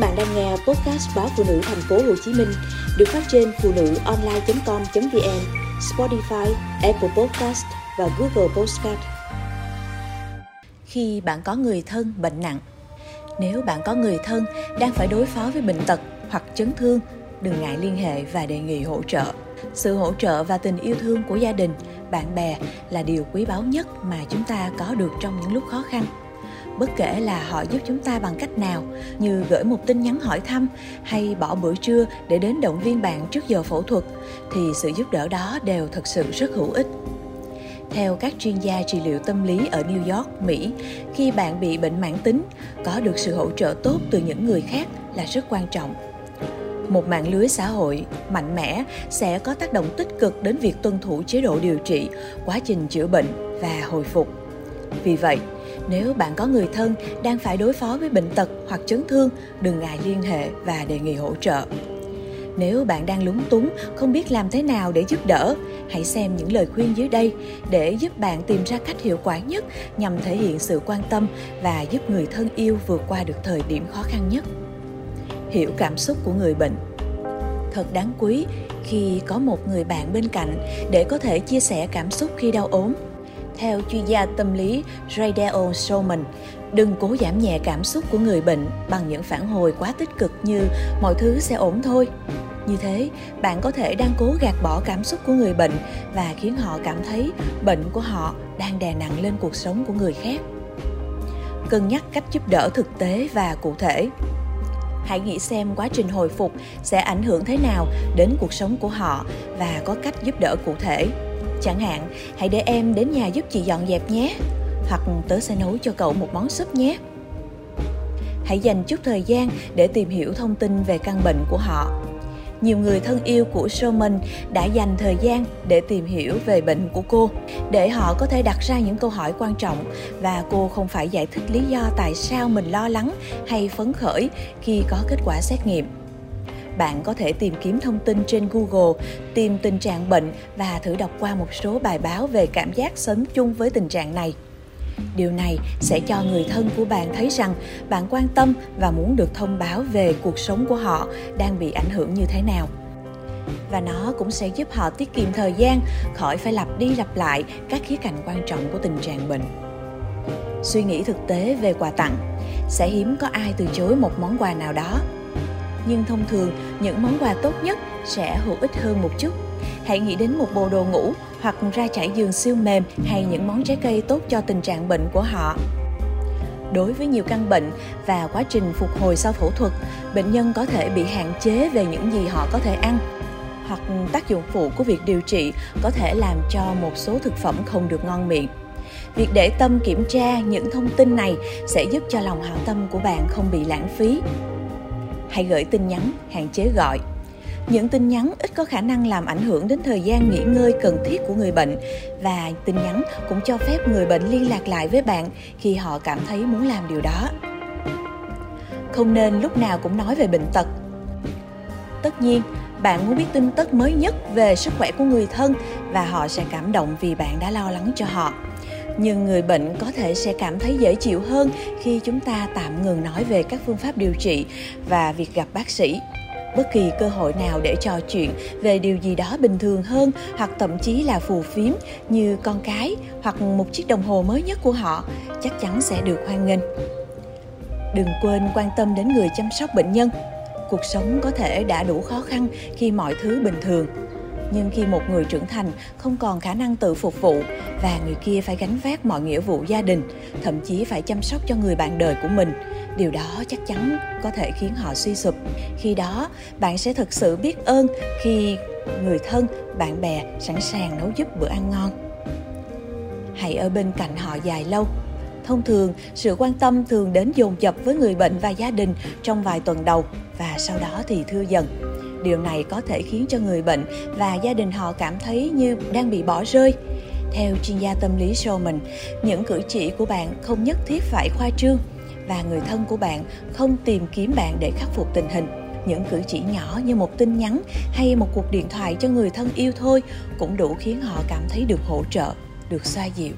bạn đang nghe podcast báo phụ nữ thành phố Hồ Chí Minh được phát trên phụ nữ online.com.vn, Spotify, Apple Podcast và Google Podcast. Khi bạn có người thân bệnh nặng, nếu bạn có người thân đang phải đối phó với bệnh tật hoặc chấn thương, đừng ngại liên hệ và đề nghị hỗ trợ. Sự hỗ trợ và tình yêu thương của gia đình, bạn bè là điều quý báu nhất mà chúng ta có được trong những lúc khó khăn bất kể là họ giúp chúng ta bằng cách nào như gửi một tin nhắn hỏi thăm hay bỏ bữa trưa để đến động viên bạn trước giờ phẫu thuật thì sự giúp đỡ đó đều thật sự rất hữu ích theo các chuyên gia trị liệu tâm lý ở New York, Mỹ, khi bạn bị bệnh mãn tính, có được sự hỗ trợ tốt từ những người khác là rất quan trọng. Một mạng lưới xã hội mạnh mẽ sẽ có tác động tích cực đến việc tuân thủ chế độ điều trị, quá trình chữa bệnh và hồi phục. Vì vậy, nếu bạn có người thân đang phải đối phó với bệnh tật hoặc chấn thương, đừng ngại liên hệ và đề nghị hỗ trợ. Nếu bạn đang lúng túng, không biết làm thế nào để giúp đỡ, hãy xem những lời khuyên dưới đây để giúp bạn tìm ra cách hiệu quả nhất nhằm thể hiện sự quan tâm và giúp người thân yêu vượt qua được thời điểm khó khăn nhất. Hiểu cảm xúc của người bệnh thật đáng quý khi có một người bạn bên cạnh để có thể chia sẻ cảm xúc khi đau ốm theo chuyên gia tâm lý Radel Solomon, đừng cố giảm nhẹ cảm xúc của người bệnh bằng những phản hồi quá tích cực như mọi thứ sẽ ổn thôi. Như thế, bạn có thể đang cố gạt bỏ cảm xúc của người bệnh và khiến họ cảm thấy bệnh của họ đang đè nặng lên cuộc sống của người khác. Cân nhắc cách giúp đỡ thực tế và cụ thể. Hãy nghĩ xem quá trình hồi phục sẽ ảnh hưởng thế nào đến cuộc sống của họ và có cách giúp đỡ cụ thể Chẳng hạn, hãy để em đến nhà giúp chị dọn dẹp nhé, hoặc tớ sẽ nấu cho cậu một món súp nhé. Hãy dành chút thời gian để tìm hiểu thông tin về căn bệnh của họ. Nhiều người thân yêu của Sherman đã dành thời gian để tìm hiểu về bệnh của cô, để họ có thể đặt ra những câu hỏi quan trọng và cô không phải giải thích lý do tại sao mình lo lắng hay phấn khởi khi có kết quả xét nghiệm bạn có thể tìm kiếm thông tin trên Google, tìm tình trạng bệnh và thử đọc qua một số bài báo về cảm giác sống chung với tình trạng này. Điều này sẽ cho người thân của bạn thấy rằng bạn quan tâm và muốn được thông báo về cuộc sống của họ đang bị ảnh hưởng như thế nào. Và nó cũng sẽ giúp họ tiết kiệm thời gian khỏi phải lặp đi lặp lại các khía cạnh quan trọng của tình trạng bệnh. Suy nghĩ thực tế về quà tặng, sẽ hiếm có ai từ chối một món quà nào đó nhưng thông thường những món quà tốt nhất sẽ hữu ích hơn một chút. Hãy nghĩ đến một bộ đồ ngủ hoặc ra trải giường siêu mềm hay những món trái cây tốt cho tình trạng bệnh của họ. Đối với nhiều căn bệnh và quá trình phục hồi sau phẫu thuật, bệnh nhân có thể bị hạn chế về những gì họ có thể ăn hoặc tác dụng phụ của việc điều trị có thể làm cho một số thực phẩm không được ngon miệng. Việc để tâm kiểm tra những thông tin này sẽ giúp cho lòng hảo tâm của bạn không bị lãng phí hãy gửi tin nhắn, hạn chế gọi. Những tin nhắn ít có khả năng làm ảnh hưởng đến thời gian nghỉ ngơi cần thiết của người bệnh và tin nhắn cũng cho phép người bệnh liên lạc lại với bạn khi họ cảm thấy muốn làm điều đó. Không nên lúc nào cũng nói về bệnh tật. Tất nhiên, bạn muốn biết tin tức mới nhất về sức khỏe của người thân và họ sẽ cảm động vì bạn đã lo lắng cho họ nhưng người bệnh có thể sẽ cảm thấy dễ chịu hơn khi chúng ta tạm ngừng nói về các phương pháp điều trị và việc gặp bác sĩ. Bất kỳ cơ hội nào để trò chuyện về điều gì đó bình thường hơn hoặc thậm chí là phù phiếm như con cái hoặc một chiếc đồng hồ mới nhất của họ chắc chắn sẽ được hoan nghênh. Đừng quên quan tâm đến người chăm sóc bệnh nhân. Cuộc sống có thể đã đủ khó khăn khi mọi thứ bình thường nhưng khi một người trưởng thành, không còn khả năng tự phục vụ và người kia phải gánh vác mọi nghĩa vụ gia đình, thậm chí phải chăm sóc cho người bạn đời của mình. Điều đó chắc chắn có thể khiến họ suy sụp. Khi đó, bạn sẽ thực sự biết ơn khi người thân, bạn bè sẵn sàng nấu giúp bữa ăn ngon. Hãy ở bên cạnh họ dài lâu. Thông thường, sự quan tâm thường đến dồn dập với người bệnh và gia đình trong vài tuần đầu và sau đó thì thưa dần điều này có thể khiến cho người bệnh và gia đình họ cảm thấy như đang bị bỏ rơi theo chuyên gia tâm lý Showman, những cử chỉ của bạn không nhất thiết phải khoa trương và người thân của bạn không tìm kiếm bạn để khắc phục tình hình. Những cử chỉ nhỏ như một tin nhắn hay một cuộc điện thoại cho người thân yêu thôi cũng đủ khiến họ cảm thấy được hỗ trợ, được xoa dịu.